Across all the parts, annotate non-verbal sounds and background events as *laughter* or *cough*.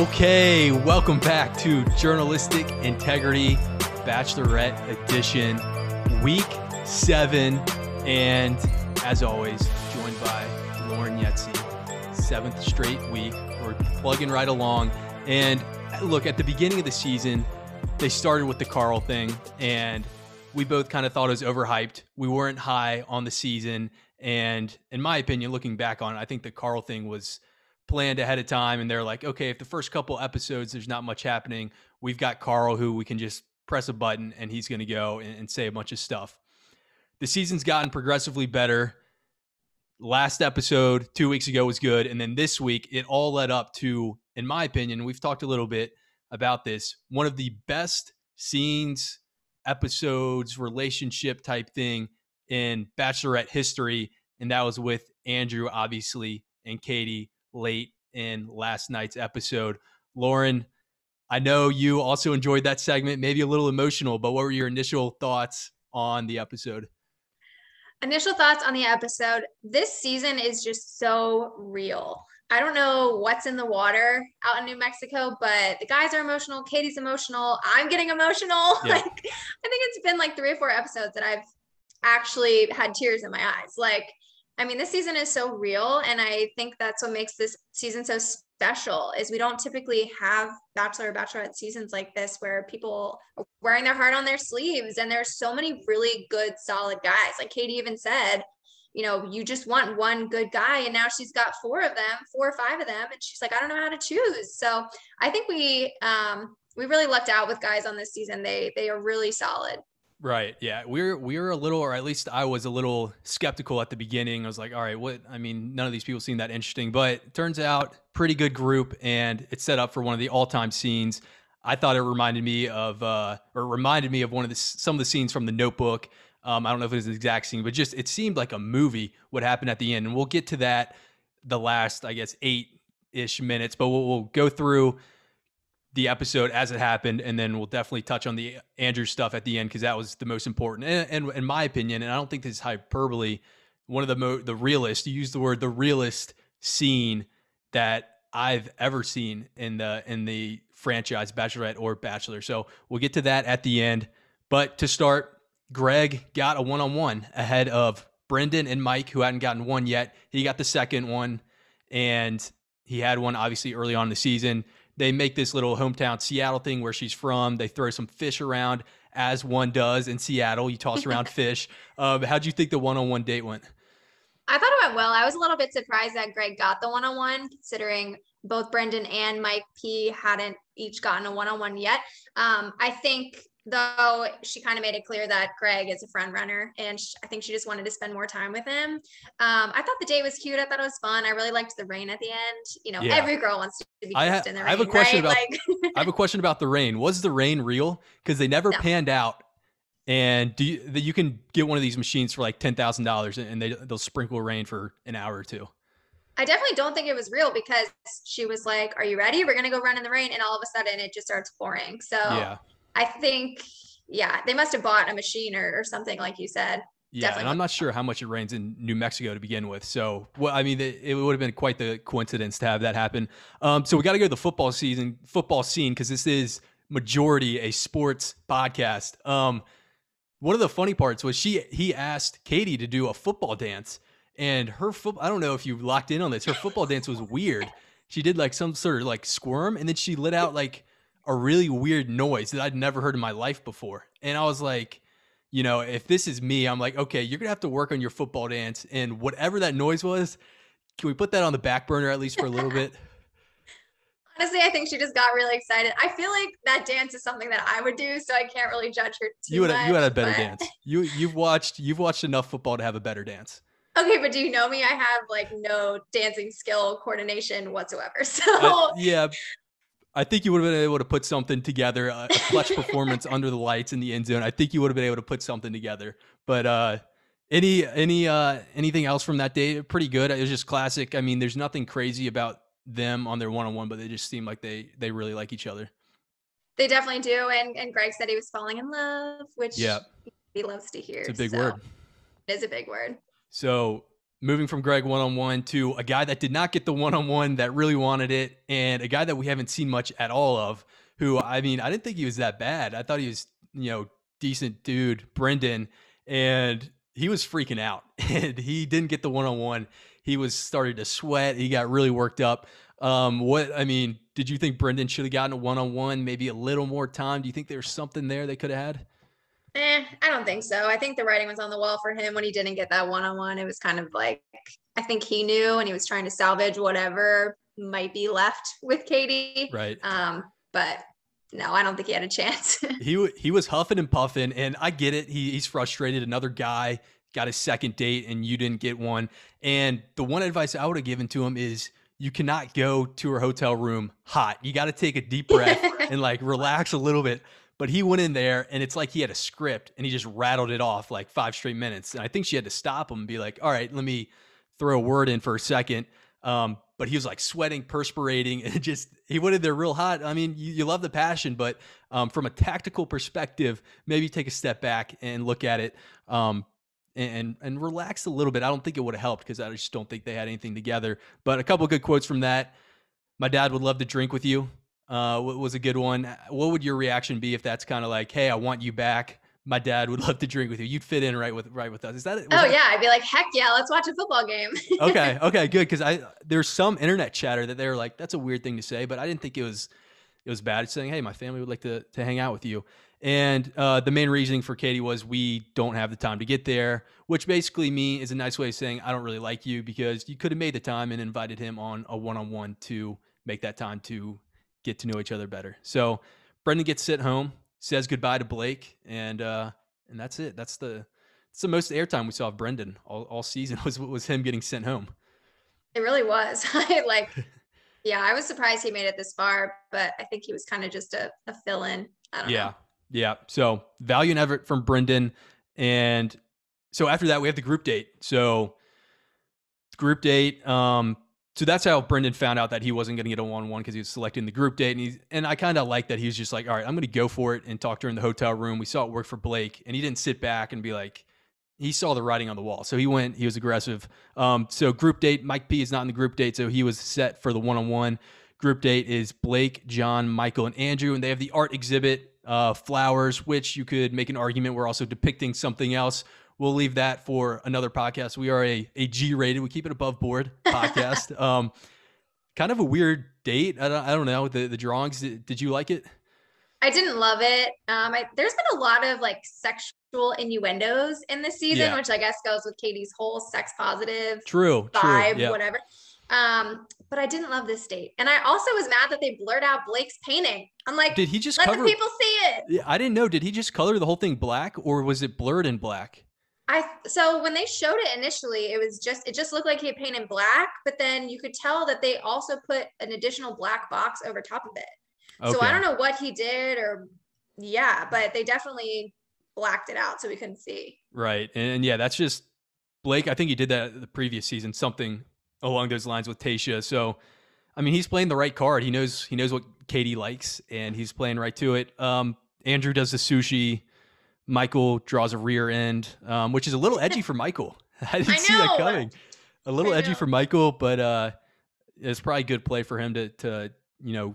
Okay, welcome back to Journalistic Integrity Bachelorette Edition, Week 7. And as always, joined by Lauren Yetzi. Seventh straight week. We're plugging right along. And look, at the beginning of the season, they started with the Karl thing, and we both kind of thought it was overhyped. We weren't high on the season. And in my opinion, looking back on it, I think the Karl thing was planned ahead of time. And they're like, okay, if the first couple episodes there's not much happening, we've got Karl who we can just press a button and he's going to go and, and say a bunch of stuff. The season's gotten progressively better. Last episode two weeks ago was good. And then this week, it all led up to, in my opinion, we've talked a little bit about this, one of the best scenes, episodes, relationship type thing in Bachelorette history. And that was with Andrew, obviously, and Katie late in last night's episode. Lauren, I know you also enjoyed that segment, maybe a little emotional, but what were your initial thoughts on the episode? Initial thoughts on the episode. This season is just so real. I don't know what's in the water out in New Mexico, but the guys are emotional. Katie's emotional. I'm getting emotional. *laughs* Yeah. Like I think it's been like three or four episodes that I've actually had tears in my eyes. Like, I mean, this season is so real. And I think that's what makes this season so special is we don't typically have bachelor or bachelorette seasons like this where people are wearing their heart on their sleeves and there's so many really good solid guys. Like katie even said you know you just want one good guy and now she's got four of them four or five of them and she's like i don't know how to choose. So i think we um we really lucked out with guys on this season. They they are really solid Right. Yeah. We're we're a little, or at least I was a little skeptical at the beginning. I was like, all right, what? I mean, none of these people seem that interesting, but turns out pretty good group, and it's set up for one of the all-time scenes. I thought it reminded me of, uh, or reminded me of one of the some of the scenes from The Notebook. Um, I don't know if it was the exact scene, but just it seemed like a movie. What happened at the end, and we'll get to that the last, I guess, eight ish minutes. But we'll, we'll go through the episode as it happened, and then we'll definitely touch on the Andrew stuff at the end because that was the most important. And, and, in my opinion, and I don't think this is hyperbole, one of the mo- the realest. You use the word the realest scene that I've ever seen in the in the franchise, Bachelorette or Bachelor. So we'll get to that at the end. But to start, Greg got a one on one ahead of Brendan and Mike, who hadn't gotten one yet. He got the second one, and he had one obviously early on in the season they make this little hometown Seattle thing where she's from. They throw some fish around as one does in Seattle. You toss around *laughs* fish. Um, how'd you think the one-on-one date went? I thought it went well. I was a little bit surprised that Greg got the one-on-one, considering both Brendan and Mike P hadn't each gotten a one-on-one yet. Um, I think though she kind of made it clear that Greg is a front runner and she, I think she just wanted to spend more time with him. Um, I thought the day was cute. I thought it was fun. I really liked the rain at the end. You know, yeah. every girl wants to be I ha- in the rain. I have a question right? about like- I have a question about the rain. Was the rain real? Because they never no. panned out. And do you, you can get one of these machines for like ten thousand dollars, and they they'll sprinkle rain for an hour or two. I definitely don't think it was real because she was like, "Are you ready? We're gonna go run in the rain," and all of a sudden it just starts pouring. So yeah. I think, yeah, they must have bought a machine or, or something, like you said. Yeah, Definitely. and I'm not sure how much it rains in New Mexico to begin with. So, well, I mean, it, it would have been quite the coincidence to have that happen. Um, so we got to go to the football season, football scene, because this is majority a sports podcast. Um, one of the funny parts was she he asked Katie to do a football dance, and her foot. I don't know if you locked in on this. Her football dance was weird. She did like some sort of like squirm, and then she let out like a really weird noise that I'd never heard in my life before. And I was like, you know, if this is me, I'm like, okay, you're gonna have to work on your football dance and whatever that noise was, can we put that on the back burner at least for a little *laughs* bit? Honestly, I think she just got really excited. I feel like that dance is something that I would do, so I can't really judge her too you had much, you had a better but... dance. You you've watched you've watched enough football to have a better dance. Okay, but do you know me? I have like no dancing skill coordination whatsoever. *laughs* So uh, yeah, I think you would have been able to put something together, a, clutch performance under the lights in the end zone. I think you would have been able to put something together. But uh, any any uh, anything else from that day? Pretty good. It was just classic. I mean, there's nothing crazy about them on their one on one, but they just seem like they they really like each other. They definitely do. And and Greg said he was falling in love, which yeah. he loves to hear. It's a big so word. It is a big word. So moving from Greg one on one to a guy that did not get the one on one that really wanted it, and a guy that we haven't seen much at all of. Who I mean, I didn't think he was that bad. I thought he was, you know, decent dude, Brendan, and he was freaking out, *laughs* and he didn't get the one on one. He was starting to sweat. He got really worked up. Um, what I mean, did you think Brendan should have gotten a one on one, maybe a little more time? Do you think there's something there they could have had? Eh, I don't think so. I think the writing was on the wall for him when he didn't get that one on one. It was kind of like I think he knew and he was trying to salvage whatever might be left with Katie. Right. Um, but no, I don't think he had a chance. *laughs* he he was huffing and puffing, and I get it. He, he's frustrated. Another guy got his second date, and you didn't get one. And the one advice I would have given to him is you cannot go to her hotel room hot. You got to take a deep breath *laughs* and like relax a little bit. But he went in there and it's like he had a script and he just rattled it off like five straight minutes. And I think she had to stop him and be like, all right, let me throw a word in for a second. Um, but he was like sweating, perspirating, *laughs* and just he went in there real hot. I mean, you, you love the passion, but um, from a tactical perspective, maybe take a step back and look at it. Um, and and relax a little bit. I don't think it would have helped because I just don't think they had anything together. But a couple good quotes from that. My dad would love to drink with you. Uh, was a good one. What would your reaction be if that's kind of like, hey, I want you back? My dad would *laughs* love to drink with you. You'd fit in right with right with us. Is that? Oh that yeah, I'd be like, heck yeah, let's watch a football game. *laughs* okay, okay, good. Because I there's some internet chatter that they're like, that's a weird thing to say, but I didn't think it was it was bad. It's saying, hey, my family would like to to hang out with you. And uh, the main reasoning for Katie was we don't have the time to get there, which basically me is a nice way of saying I don't really like you because you could have made the time and invited him on a one on one to make that time to get to know each other better. So Brendan gets sent home, says goodbye to Blake, and uh, and that's it. That's the it's the most airtime we saw of Brendan all, all season *laughs* was was him getting sent home. It really was. *laughs* I like yeah, I was surprised he made it this far, but I think he was kind of just a, a fill in. Yeah. know. Yeah. So value and effort from Brendan. And so after that, we have the group date. So group date. Um, so that's how Brendan found out that he wasn't going to get a one on one because he was selecting the group date, and and I kind of like that he was just like, all right, I'm going to go for it and talk to her in the hotel room. We saw it work for Blake, and he didn't sit back and be like, he saw the writing on the wall, so he went. He was aggressive. Um, so group date, Mike P is not in the group date, so he was set for the one-on-one. Group date is Blake, John, Michael, and Andrew, and they have the art exhibit uh, flowers, which you could make an argument we're also depicting something else. We'll leave that for another podcast. We are a, a G rated, we keep it above board podcast. *laughs* um, kind of a weird date. I don't, I don't know. The, the drawings, did, did you like it? I didn't love it. Um, I, there's been a lot of like sexual innuendos in this season, yeah. which I guess goes with Katie's whole sex positive true vibe, true, whatever. Um, but I didn't love this date. And I also was mad that they blurred out Blake's painting. I'm like, did he just let cover... the people see it? Yeah, I didn't know. Did he just color the whole thing black or was it blurred in black? I so when they showed it initially, it was just it just looked like he had painted black, but then you could tell that they also put an additional black box over top of it. Okay. So I don't know what he did or yeah, but they definitely blacked it out so we couldn't see. Right. And yeah, that's just Blake. I think he did that the previous season, something along those lines with Tayshia. So, I mean, he's playing the right card. He knows he knows what Katie likes, and he's playing right to it. Um, Andrew does the sushi. Michael draws a rear end, um, which is a little *laughs* edgy for Michael. *laughs* I didn't I see that coming. A little edgy for Michael, but uh, it's probably a good play for him to to you know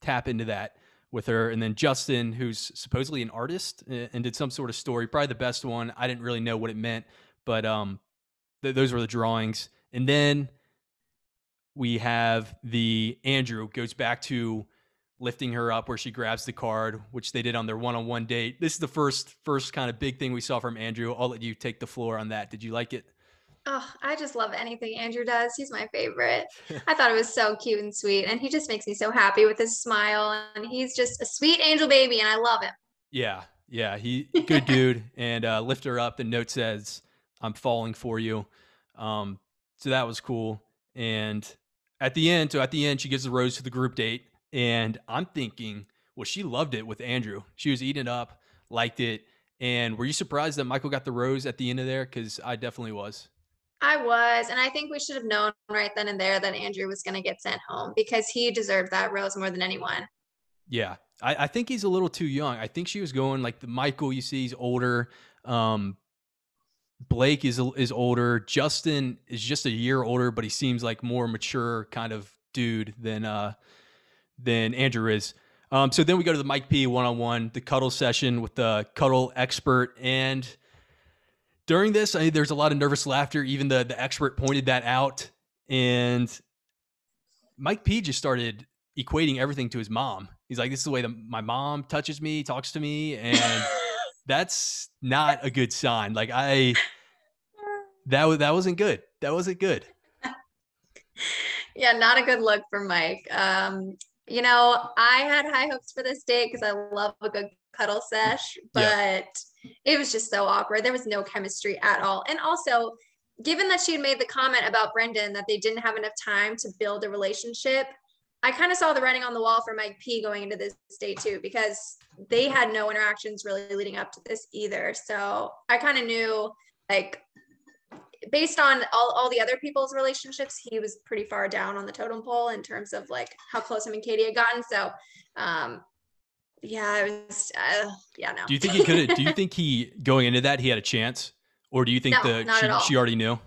tap into that with her. And then Justin, who's supposedly an artist and did some sort of story, probably the best one. I didn't really know what it meant, but um, th- those were the drawings. And then we have the Andrew goes back to lifting her up where she grabs the card, which they did on their one-on-one date. This is the first first kind of big thing we saw from Andrew. I'll let you take the floor on that. Did you like it? Oh, I just love anything Andrew does. He's my favorite. *laughs* I thought it was so cute and sweet, and he just makes me so happy with his smile. And he's just a sweet angel baby, and I love him. Yeah, yeah, he good dude. *laughs* and uh, lift her up. The note says, "I'm falling for you." Um, so that was cool. And at the end, so at the end, she gives the rose to the group date. And I'm thinking, well, she loved it with Andrew. She was eating it up, liked it. And were you surprised that Michael got the rose at the end of there? Because I definitely was. I was. And I think we should have known right then and there that Andrew was going to get sent home because he deserved that rose more than anyone. Yeah. I, I, think he's a little too young. I think she was going like the Michael you see, he's older. Um, Blake is is older. Justin is just a year older, but he seems like more mature kind of dude than uh than Andrew is. Um, so then we go to the Mike P one on one, the cuddle session with the cuddle expert, and during this, I, there's a lot of nervous laughter. Even the the expert pointed that out, and Mike P just started equating everything to his mom. He's like, "This is the way that my mom touches me, talks to me," and *laughs* that's not a good sign. Like I, that was that wasn't good. That wasn't good. *laughs* yeah, not a good look for Mike. Um, you know, I had high hopes for this date because I love a good cuddle sesh, *laughs* but yeah. it was just so awkward. There was no chemistry at all. And also, given that she had made the comment about Brendan that they didn't have enough time to build a relationship, I kind of saw the writing on the wall for Mike P going into this date too, because they had no interactions really leading up to this either. So I kind of knew like based on all, all the other people's relationships, he was pretty far down on the totem pole in terms of like how close him and Katie had gotten. So, um, yeah, it was, uh, yeah, no. Do you think he could do you think he, going into that, he had a chance? Or do you think no, the, she, she already knew?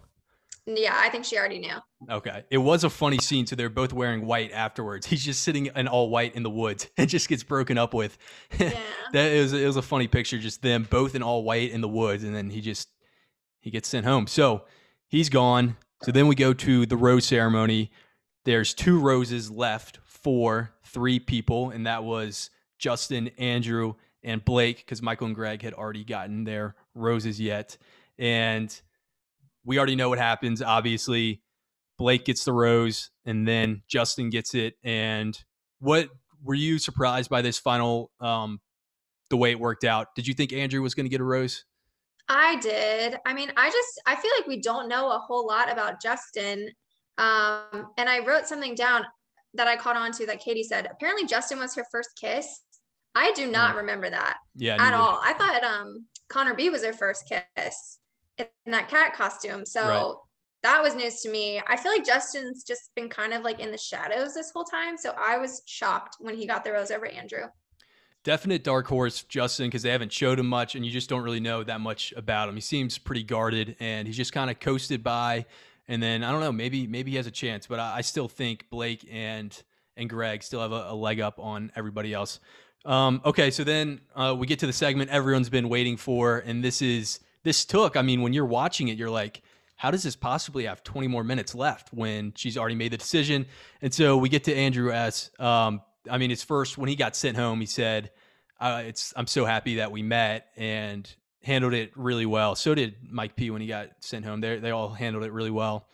Yeah, I think she already knew. Okay. It was a funny scene. So they're both wearing white afterwards. He's just sitting in all white in the woods *laughs* and just gets broken up with. *laughs* Yeah. that is it was a funny picture, just them both in all white in the woods, and then he just he gets sent home. So he's gone. So then we go to the rose ceremony. There's two roses left for three people, and that was Justin, Andrew, and Blake, because Michael and Greg had already gotten their roses yet. And we already know what happens. Obviously, Blake gets the rose, and then Justin gets it. And what were you surprised by this final, um, the way it worked out? Did you think Andrew was going to get a rose? I did. I mean, I just I feel like we don't know a whole lot about Justin. Um, and I wrote something down that I caught on to that Katie said. Apparently, Justin was her first kiss. I do not mm. remember that yeah, at all. I thought um, Connor B was her first kiss in that cat costume. So right. that was news to me. I feel like Justin's just been kind of like in the shadows this whole time. So I was shocked when he got the rose over Andrew definite dark horse Justin because they haven't showed him much and you just don't really know that much about him. He seems pretty guarded and he's just kind of coasted by. And then I don't know, maybe maybe he has a chance, but I, I still think Blake and and Greg still have a, a leg up on everybody else. Um, okay, so then uh, we get to the segment everyone's been waiting for, and this is this took. I mean, when you're watching it, you're like, how does this possibly have 20 more minutes left when she's already made the decision? And so we get to Andrew S. Um, I mean, his first when he got sent home, he said, uh, "It's I'm so happy that we met and handled it really well." So did Mike P when he got sent home. They they all handled it really well.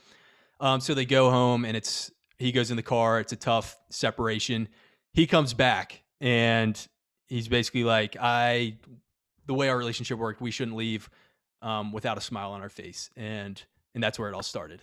Um, so they go home and it's he goes in the car. It's a tough separation. He comes back and he's basically like, "I, the way our relationship worked, we shouldn't leave um, without a smile on our face," and and that's where it all started.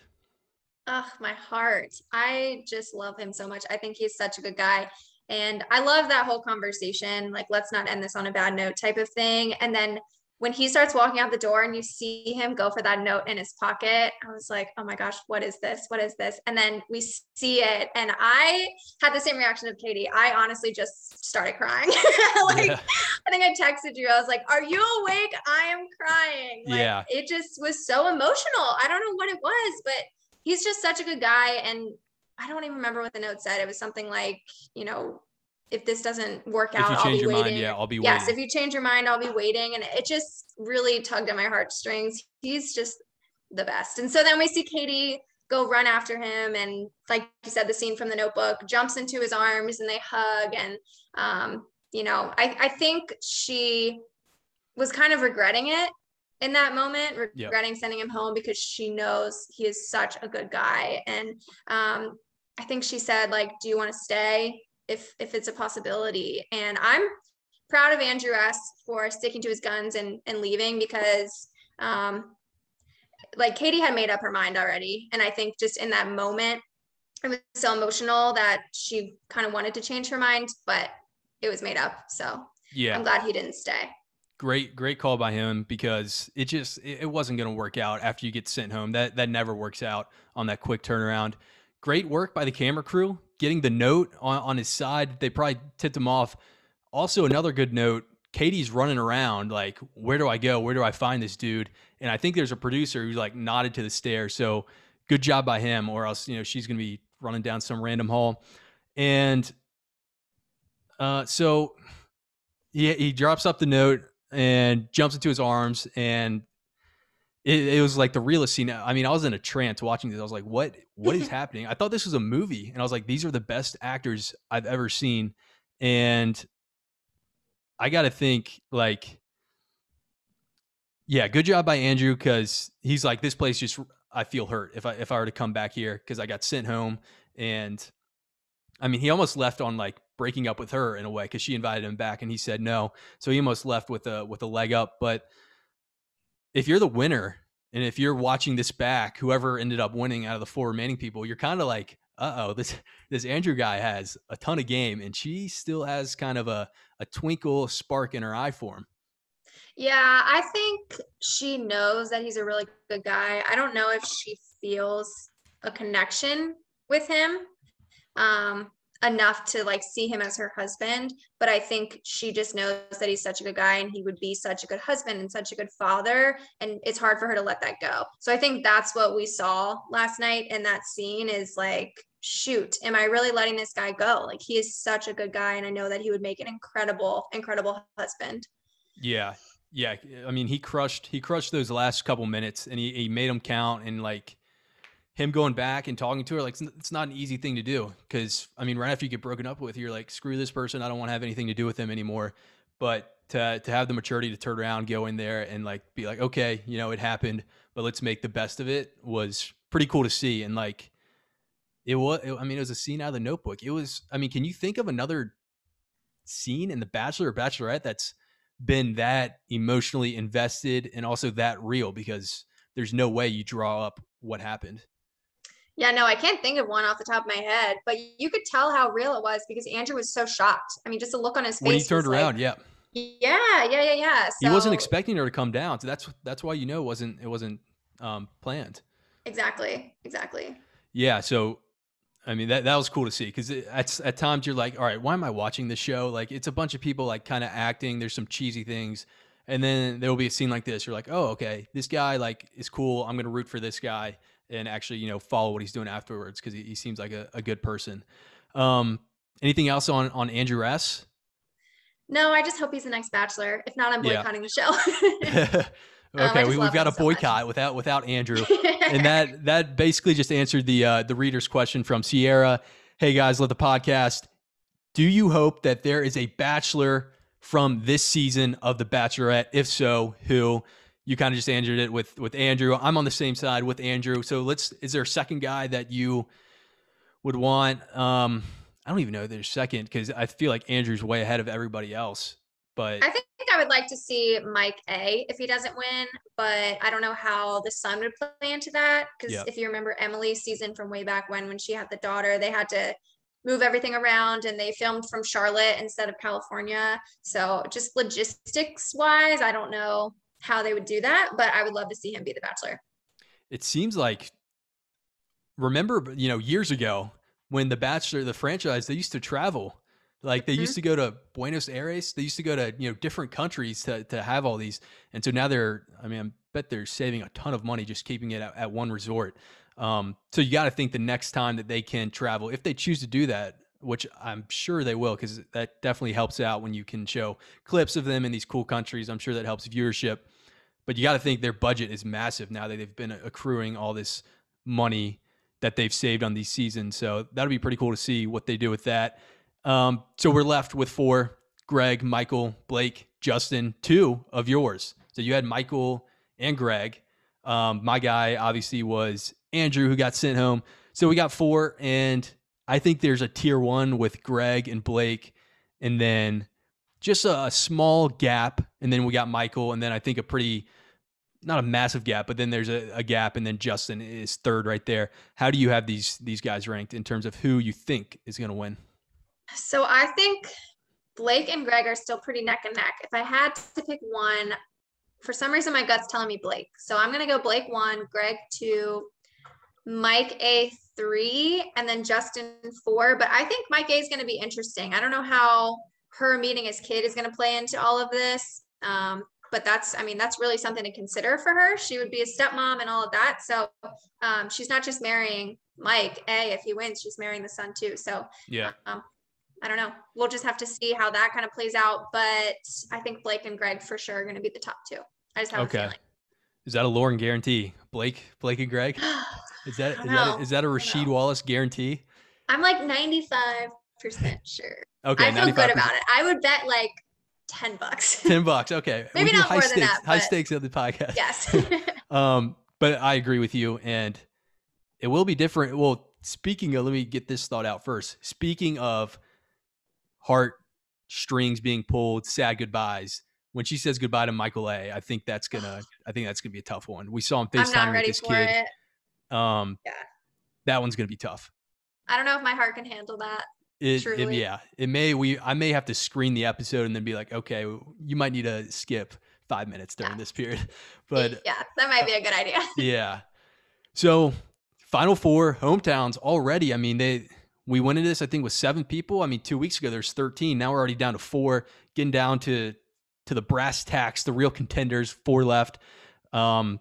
Oh, my heart. I just love him so much. I think he's such a good guy. And I love that whole conversation, like, let's not end this on a bad note type of thing. And then when he starts walking out the door and you see him go for that note in his pocket, I was like, oh my gosh, what is this? What is this? And then we see it. And I had the same reaction of Katie. I honestly just started crying. *laughs* like, yeah. I think I texted you. I was like, are you awake? I am crying. Like, yeah. It just was so emotional. I don't know what it was, but he's just such a good guy. And I don't even remember what the note said. It was something like, you know, if this doesn't work out, I'll be waiting. Mind, yeah, I'll be yes, waiting. if you change your mind, I'll be waiting. And it just really tugged at my heartstrings. He's just the best. And so then we see Katie go run after him. And like you said, the scene from the notebook jumps into his arms and they hug. And, um, you know, I, I think she was kind of regretting it in that moment, regretting yep. sending him home because she knows he is such a good guy. And um, I think she said, like, do you want to stay if if it's a possibility? And I'm proud of Andrew S for sticking to his guns and and leaving because um, like Katie had made up her mind already. And I think just in that moment, it was so emotional that she kind of wanted to change her mind, but it was made up. So yeah, I'm glad he didn't stay. Great, great call by him because it just it wasn't going to work out after you get sent home. That that never works out on that quick turnaround. Great work by the camera crew getting the note on, on his side. They probably tipped him off. Also, another good note Katie's running around like, where do I go? Where do I find this dude? And I think there's a producer who's like nodded to the stairs. So good job by him, or else you know she's gonna be running down some random hall. And uh, so he drops up the note and jumps into his arms and it, it, was like the realest scene. I mean, I was in a trance watching this. I was like, what what is *laughs* happening? I thought this was a movie. And I was like, these are the best actors I've ever seen. And I gotta think like yeah, good job by Andrew because he's like, this place just I feel hurt if I if I were to come back here because I got sent home and I mean he almost left on like breaking up with her in a way because she invited him back and he said no. So he almost left with a with a leg up. But if you're the winner and if you're watching this back, whoever ended up winning out of the four remaining people, you're kind of like, uh oh, this *laughs* this Andrew guy has a ton of game, and she still has kind of a a twinkle spark in her eye for him. Yeah, I think she knows that he's a really good guy. I don't know if she feels a connection with him. Um, enough to like see him as her husband but i think she just knows that he's such a good guy and he would be such a good husband and such a good father and it's hard for her to let that go. So i think that's what we saw last night in that scene is like shoot am i really letting this guy go? Like he is such a good guy and i know that he would make an incredible incredible husband. Yeah. Yeah. I mean he crushed he crushed those last couple minutes and he, he made them count and like him going back and talking to her, like it's not an easy thing to do. Because I mean, right after you get broken up with, you're like, screw this person. I don't want to have anything to do with him anymore. But to to have the maturity to turn around, go in there, and like be like, okay, you know, it happened, but let's make the best of it was pretty cool to see. And like, it was. It, I mean, it was a scene out of the Notebook. It was. I mean, can you think of another scene in The Bachelor or Bachelorette that's been that emotionally invested and also that real? Because there's no way you draw up what happened. Yeah, no, I can't think of one off the top of my head, but you could tell how real it was because Andrew was so shocked. I mean, just the look on his face. When he turned around, like, yeah. Yeah, yeah, yeah, yeah. So, he wasn't expecting her to come down, so that's that's why you know it wasn't it wasn't um, planned. Exactly, exactly. Yeah, so I mean that that was cool to see because at at times you're like, all right, why am I watching this show? Like it's a bunch of people like kind of acting. There's some cheesy things, and then there will be a scene like this. You're like, oh, okay, this guy like is cool. I'm gonna root for this guy and actually, you know, follow what he's doing afterwards because he, he, seems like a, a good person. Um, anything else on on Andrew S? No, I just hope he's the next Bachelor. If not, I'm boycotting yeah. the show. *laughs* *laughs* Um, okay, um, we, have got a boycott without without Andrew, and *laughs* that that basically just answered the uh, the reader's question from Sierra. Hey guys, love the podcast. Do you hope that there is a Bachelor from this season of The Bachelorette? If so, who? You kind of just answered it with with Andrew. I'm on the same side with Andrew. So let's. Is there a second guy that you would want? Um, I don't even know there's second because I feel like Andrew's way ahead of everybody else. But I think I would like to see Mike A if he doesn't win, but I don't know how the son would play into that. Because yep. if you remember Emily's season from way back when, when she had the daughter, they had to move everything around and they filmed from Charlotte instead of California. So just logistics wise, I don't know how they would do that, but I would love to see him be the bachelor. It seems like remember, you know, years ago when the Bachelor, the franchise, they used to travel. Like they mm-hmm. used to go to Buenos Aires. They used to go to, you know, different countries to, to have all these. And so now they're, I mean, I bet they're saving a ton of money just keeping it at, at one resort. Um, so you got to think the next time that they can travel, if they choose to do that, which I'm sure they will, because that definitely helps out when you can show clips of them in these cool countries. I'm sure that helps viewership. But you got to think their budget is massive now that they've been accruing all this money that they've saved on these seasons. So that'll be pretty cool to see what they do with that. Um, so we're left with four Greg, Michael, Blake, Justin, two of yours. So you had Michael and Greg. Um, my guy obviously was Andrew, who got sent home. So we got four. And I think there's a tier one with Greg and Blake. And then just a, a small gap. And then we got Michael. And then I think a pretty not a massive gap, but then there's a, a, gap, and then Justin is third right there. How do you have these these guys ranked in terms of who you think is going to win? So I think Blake and Greg are still pretty neck and neck. If I had to pick one, for some reason my gut's telling me Blake, so I'm going to go Blake one, Greg two, Mike A three, and then Justin four. But I think Mike A is going to be interesting. I don't know how her meeting his kid is going to play into all of this. Um, but that's, I mean, that's really something to consider for her. She would be a stepmom and all of that. So um, she's not just marrying Mike. A, if he wins, she's marrying the son too. So yeah, um, I don't know. We'll just have to see how that kind of plays out. But I think Blake and Greg for sure are going to be the top two. I just have okay. a feeling. Is that a Lauren guarantee? Blake, Blake and Greg? *gasps* Is that is that a, is that a Rasheed Wallace guarantee? I'm like 95% sure. Okay. I feel 95%. good about it. I would bet like 10 bucks. *laughs* 10 bucks. Okay. *laughs* Maybe not more stakes, than that. High stakes of the podcast. Yes. *laughs* um, but I agree with you. And it will be different. Well, speaking of, let me get this thought out first. Speaking of heart strings being pulled, sad goodbyes, when she says goodbye to Michael A, I think that's gonna I think that's gonna be a tough one. We saw him FaceTime with this kid. It. Um yeah. that one's gonna be tough. I don't know if my heart can handle that. It, it, yeah, it may we I may have to screen the episode and then be like, okay, you might need to skip five minutes during yeah. this period. *laughs* *laughs* But yeah, that might be a good idea. *laughs* yeah. So final four hometowns already. I mean, they we went into this, I think, with seven people. I mean, two weeks ago there's 13. Now we're already down to four, getting down to to the brass tacks, the real contenders, four left. Um,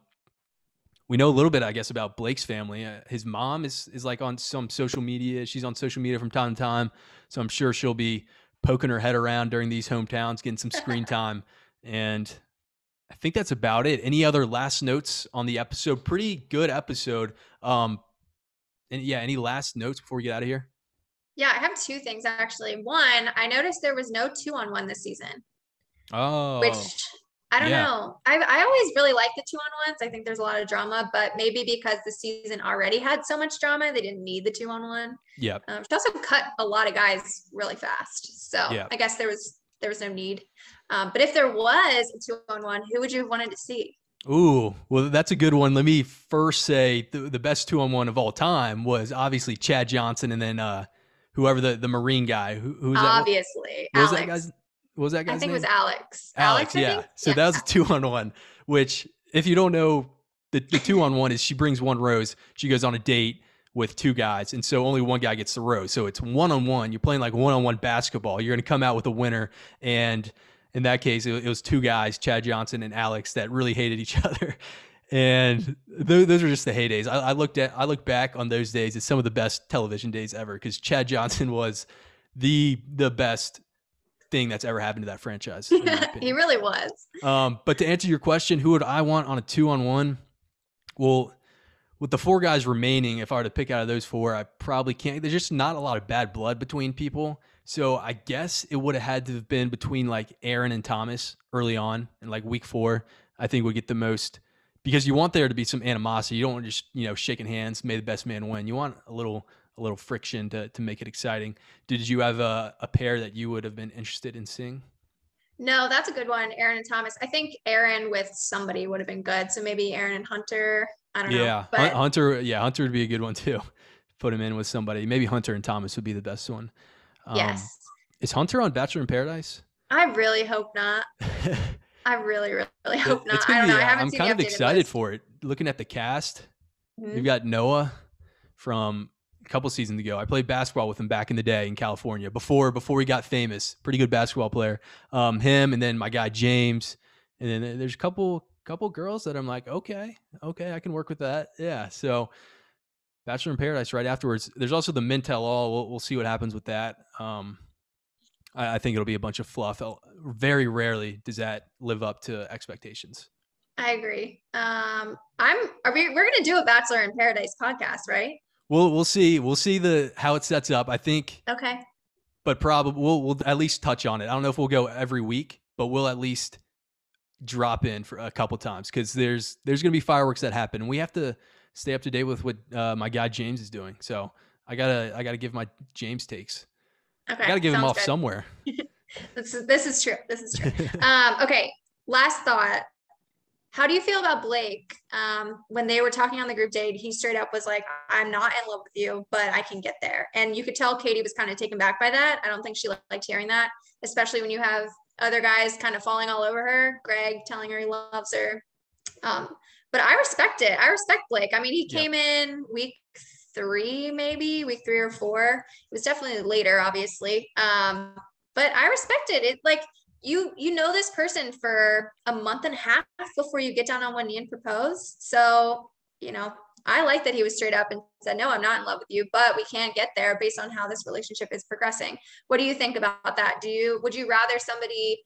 we know a little bit, I guess, about Blake's family. Uh, his mom is is like on some social media. She's on social media from time to time, so I'm sure she'll be poking her head around during these hometowns, getting some screen *laughs* time. And I think that's about it. Any other last notes on the episode? Pretty good episode. Um, and yeah, any last notes before we get out of here? Yeah, I have two things actually. One, I noticed there was no two on one this season. Oh. Which I don't yeah. know. I, I always really like the two on ones. I think there's a lot of drama, but maybe because the season already had so much drama, they didn't need the two on one. Yeah. Um, she also cut a lot of guys really fast, so yeah. I guess there was there was no need. Um, but if there was a two on one, who would you have wanted to see? Ooh, well, that's a good one. Let me first say the, the best two on one of all time was obviously Chad Johnson, and then uh, whoever the, the Marine guy who who's obviously that, what, was that guy's was that guy's I think name? it was Alex. Alex, Alex yeah. So yeah. that was a two on one, which if you don't know, the, the two on one is she brings one rose, she goes on a date with two guys, and so only one guy gets the rose. So it's one on one. You're playing like one on one basketball. You're going to come out with a winner, and in that case, it, it, was two guys, Chad Johnson and Alex, that really hated each *laughs* other. And those, those are just the heydays. I, I looked at, I look back on those days as some of the best television days ever because Chad Johnson was the the best thing that's ever happened to that franchise. *laughs* he really was. Um, but to answer your question, who would I want on a two on one? Well, with the four guys remaining, if I were to pick out of those four, I probably can't. There's just not a lot of bad blood between people. So I guess it would have had to have been between like Aaron and Thomas early on and like week four. I think would get the most because you want there to be some animosity. You don't want just you know shaking hands, may the best man win. You want a little a little friction to to make it exciting. Did you have a, a pair that you would have been interested in seeing? No, that's a good one. Aaron and Thomas. I think Aaron with somebody would have been good. So maybe Aaron and Hunter. I don't yeah. know. Yeah. Hunter. Yeah, Hunter would be a good one too. *laughs* Put him in with somebody. Maybe Hunter and Thomas would be the best one. Um, yes. Is Hunter on Bachelor in Paradise? I really hope not. *laughs* I really, really hope not. I don't know. I haven't I'm kind of excited list. for it. Looking at the cast, mm-hmm. you've got Noah from a couple seasons ago. I played basketball with him back in the day in California before before he got famous. Pretty good basketball player. Um, him and then my guy James, and then there's a couple couple girls that I'm like, okay, okay, I can work with that. Yeah. So Bachelor in Paradise right afterwards. There's also the Men Tell All. We'll, we'll see what happens with that. Um, I, I think it'll be a bunch of fluff. Very rarely does that live up to expectations. I agree. Um, I'm. Are we? We're gonna do a Bachelor in Paradise podcast, right? We'll we'll see. We'll see the how it sets up. I think. Okay. But probably we'll we'll at least touch on it. I don't know if we'll go every week, but we'll at least drop in for a couple times because there's there's gonna be fireworks that happen, and we have to stay up to date with what uh, my guy James is doing. So I gotta I gotta give my James takes. Okay. I gotta give him off good. somewhere. *laughs* this is this is true. This is true. *laughs* um, okay. Last thought. How do you feel about Blake? Um, when they were talking on the group date, he straight up was like, I'm not in love with you, but I can get there. And you could tell Katie was kind of taken back by that. I don't think she liked hearing that, especially when you have other guys kind of falling all over her. Greg telling her he loves her. Um, but I respect it. I respect Blake. I mean, he came yep. in week three, maybe week three or four. It was definitely later, obviously. Um, but I respect it. It like you you know this person for a month and a half before you get down on one knee and propose. So, you know, I like that he was straight up and said, No, I'm not in love with you, but we can't get there based on how this relationship is progressing. What do you think about that? Do you would you rather somebody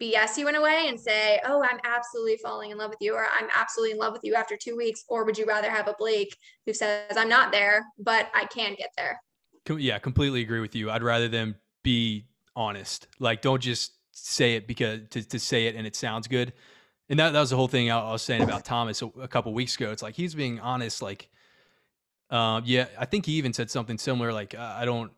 BS you in a way and say, Oh, I'm absolutely falling in love with you, or I'm absolutely in love with you after two weeks? Or would you rather have a Blake who says, I'm not there, but I can get there? Yeah, completely agree with you. I'd rather them be honest. Like, don't just say it because to, to say it and it sounds good and that, that was the whole thing I was saying about Thomas a, a couple weeks ago. It's like he's being honest. Like, um, yeah, I think he even said something similar. Like, uh, I don't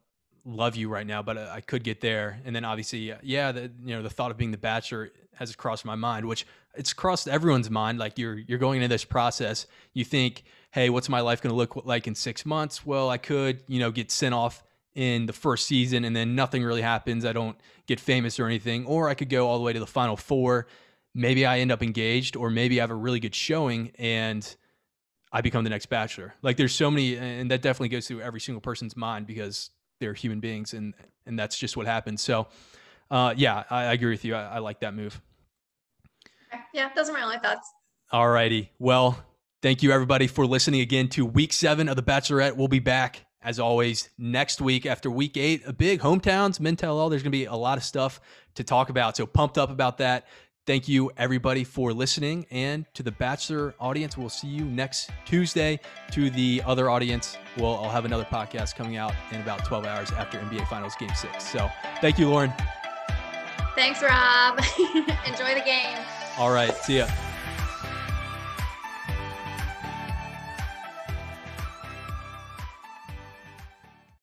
love you right now, but uh, I could get there. And then obviously, yeah, the, you know, the thought of being the bachelor has crossed my mind, which it's crossed everyone's mind. Like you're you're going into this process, you think, hey, what's my life going to look like in six months? Well, I could, you know, get sent off in the first season and then nothing really happens. I don't get famous or anything, or I could go all the way to the final four maybe I end up engaged or maybe I have a really good showing and I become the next bachelor. Like there's so many and that definitely goes through every single person's mind because they're human beings and and that's just what happens. So uh, yeah, I, I, agree with you. I, I like that move. Yeah, those are my only thoughts. All righty. Well, thank you everybody for listening again to week seven of The Bachelorette. We'll be back as always next week after week eight. A big hometowns, men tell all. There's going to be a lot of stuff to talk about. So pumped up about that. Thank you, everybody, for listening. And to the Bachelor audience, we'll see you next Tuesday. To the other audience, well, I'll have another podcast coming out in about 12 hours after NBA Finals Game 6. So thank you, Lauren. Thanks, Rob. *laughs* Enjoy the game. All right. See ya.